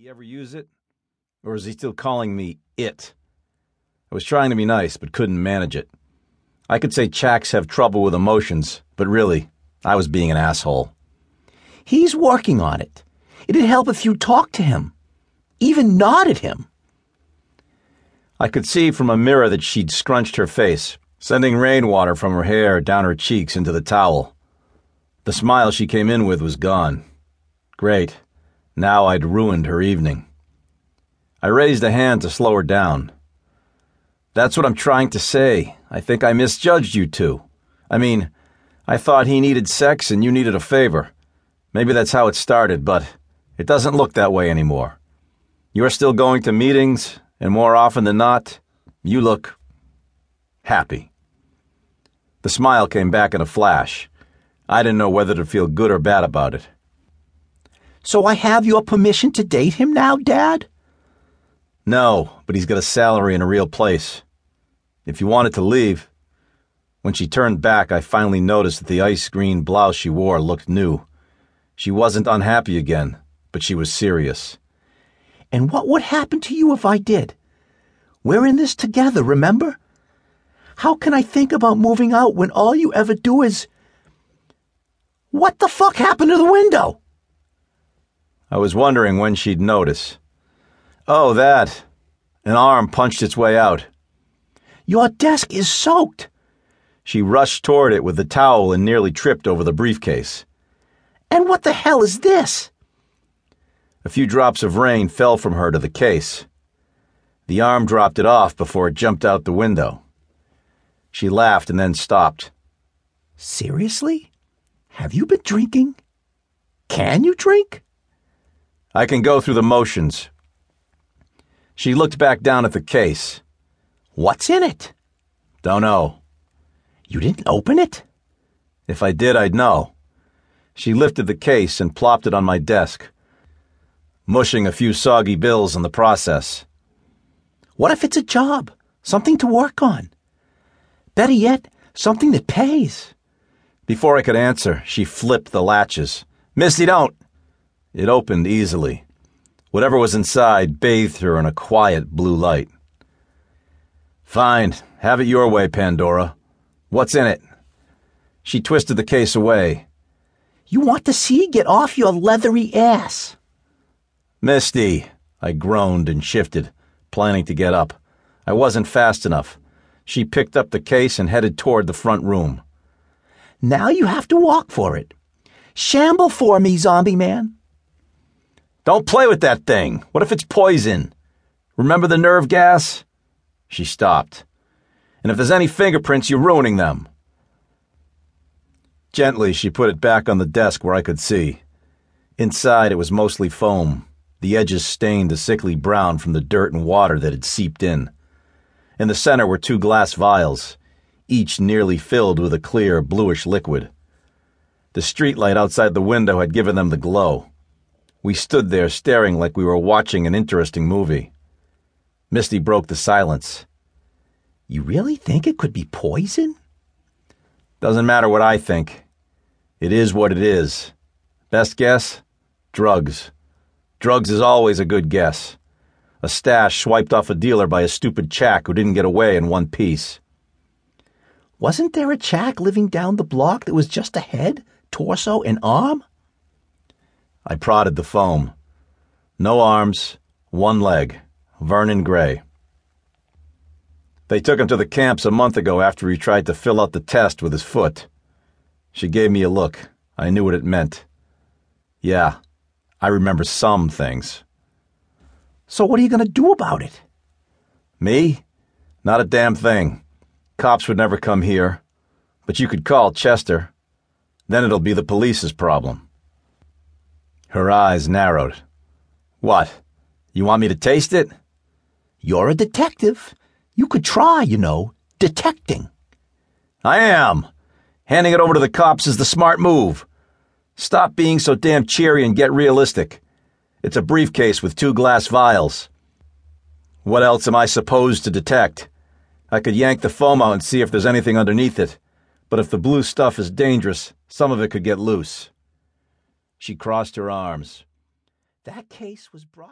He ever use it? Or is he still calling me it? I was trying to be nice, but couldn't manage it. I could say chacks have trouble with emotions, but really, I was being an asshole. He's working on it. It'd help if you talked to him, even nod at him. I could see from a mirror that she'd scrunched her face, sending rainwater from her hair down her cheeks into the towel. The smile she came in with was gone. Great. Now I'd ruined her evening. I raised a hand to slow her down. That's what I'm trying to say. I think I misjudged you two. I mean, I thought he needed sex and you needed a favor. Maybe that's how it started, but it doesn't look that way anymore. You're still going to meetings, and more often than not, you look happy. The smile came back in a flash. I didn't know whether to feel good or bad about it. So I have your permission to date him now, Dad? No, but he's got a salary in a real place. If you wanted to leave. When she turned back, I finally noticed that the ice green blouse she wore looked new. She wasn't unhappy again, but she was serious. And what would happen to you if I did? We're in this together, remember? How can I think about moving out when all you ever do is. What the fuck happened to the window? I was wondering when she'd notice. Oh, that. An arm punched its way out. Your desk is soaked. She rushed toward it with the towel and nearly tripped over the briefcase. And what the hell is this? A few drops of rain fell from her to the case. The arm dropped it off before it jumped out the window. She laughed and then stopped. Seriously? Have you been drinking? Can you drink? I can go through the motions. She looked back down at the case. What's in it? Don't know. You didn't open it? If I did, I'd know. She lifted the case and plopped it on my desk, mushing a few soggy bills in the process. What if it's a job? Something to work on? Better yet, something that pays. Before I could answer, she flipped the latches. Misty, don't! It opened easily. Whatever was inside bathed her in a quiet blue light. Fine, have it your way, Pandora. What's in it? She twisted the case away. You want to see? Get off your leathery ass. Misty, I groaned and shifted, planning to get up. I wasn't fast enough. She picked up the case and headed toward the front room. Now you have to walk for it. Shamble for me, zombie man. Don't play with that thing. What if it's poison? Remember the nerve gas? She stopped. And if there's any fingerprints, you're ruining them. Gently, she put it back on the desk where I could see. Inside, it was mostly foam, the edges stained a sickly brown from the dirt and water that had seeped in. In the center were two glass vials, each nearly filled with a clear, bluish liquid. The streetlight outside the window had given them the glow. We stood there staring like we were watching an interesting movie. Misty broke the silence. You really think it could be poison? Doesn't matter what I think. It is what it is. Best guess? Drugs. Drugs is always a good guess. A stash swiped off a dealer by a stupid chack who didn't get away in one piece. Wasn't there a chack living down the block that was just a head, torso, and arm? I prodded the foam. No arms, one leg. Vernon Gray. They took him to the camps a month ago after he tried to fill out the test with his foot. She gave me a look. I knew what it meant. Yeah, I remember some things. So what are you going to do about it? Me? Not a damn thing. Cops would never come here. But you could call Chester. Then it'll be the police's problem. Her eyes narrowed. What? You want me to taste it? You're a detective. You could try, you know, detecting. I am. Handing it over to the cops is the smart move. Stop being so damn cheery and get realistic. It's a briefcase with two glass vials. What else am I supposed to detect? I could yank the foam out and see if there's anything underneath it, but if the blue stuff is dangerous, some of it could get loose. She crossed her arms. That case was brought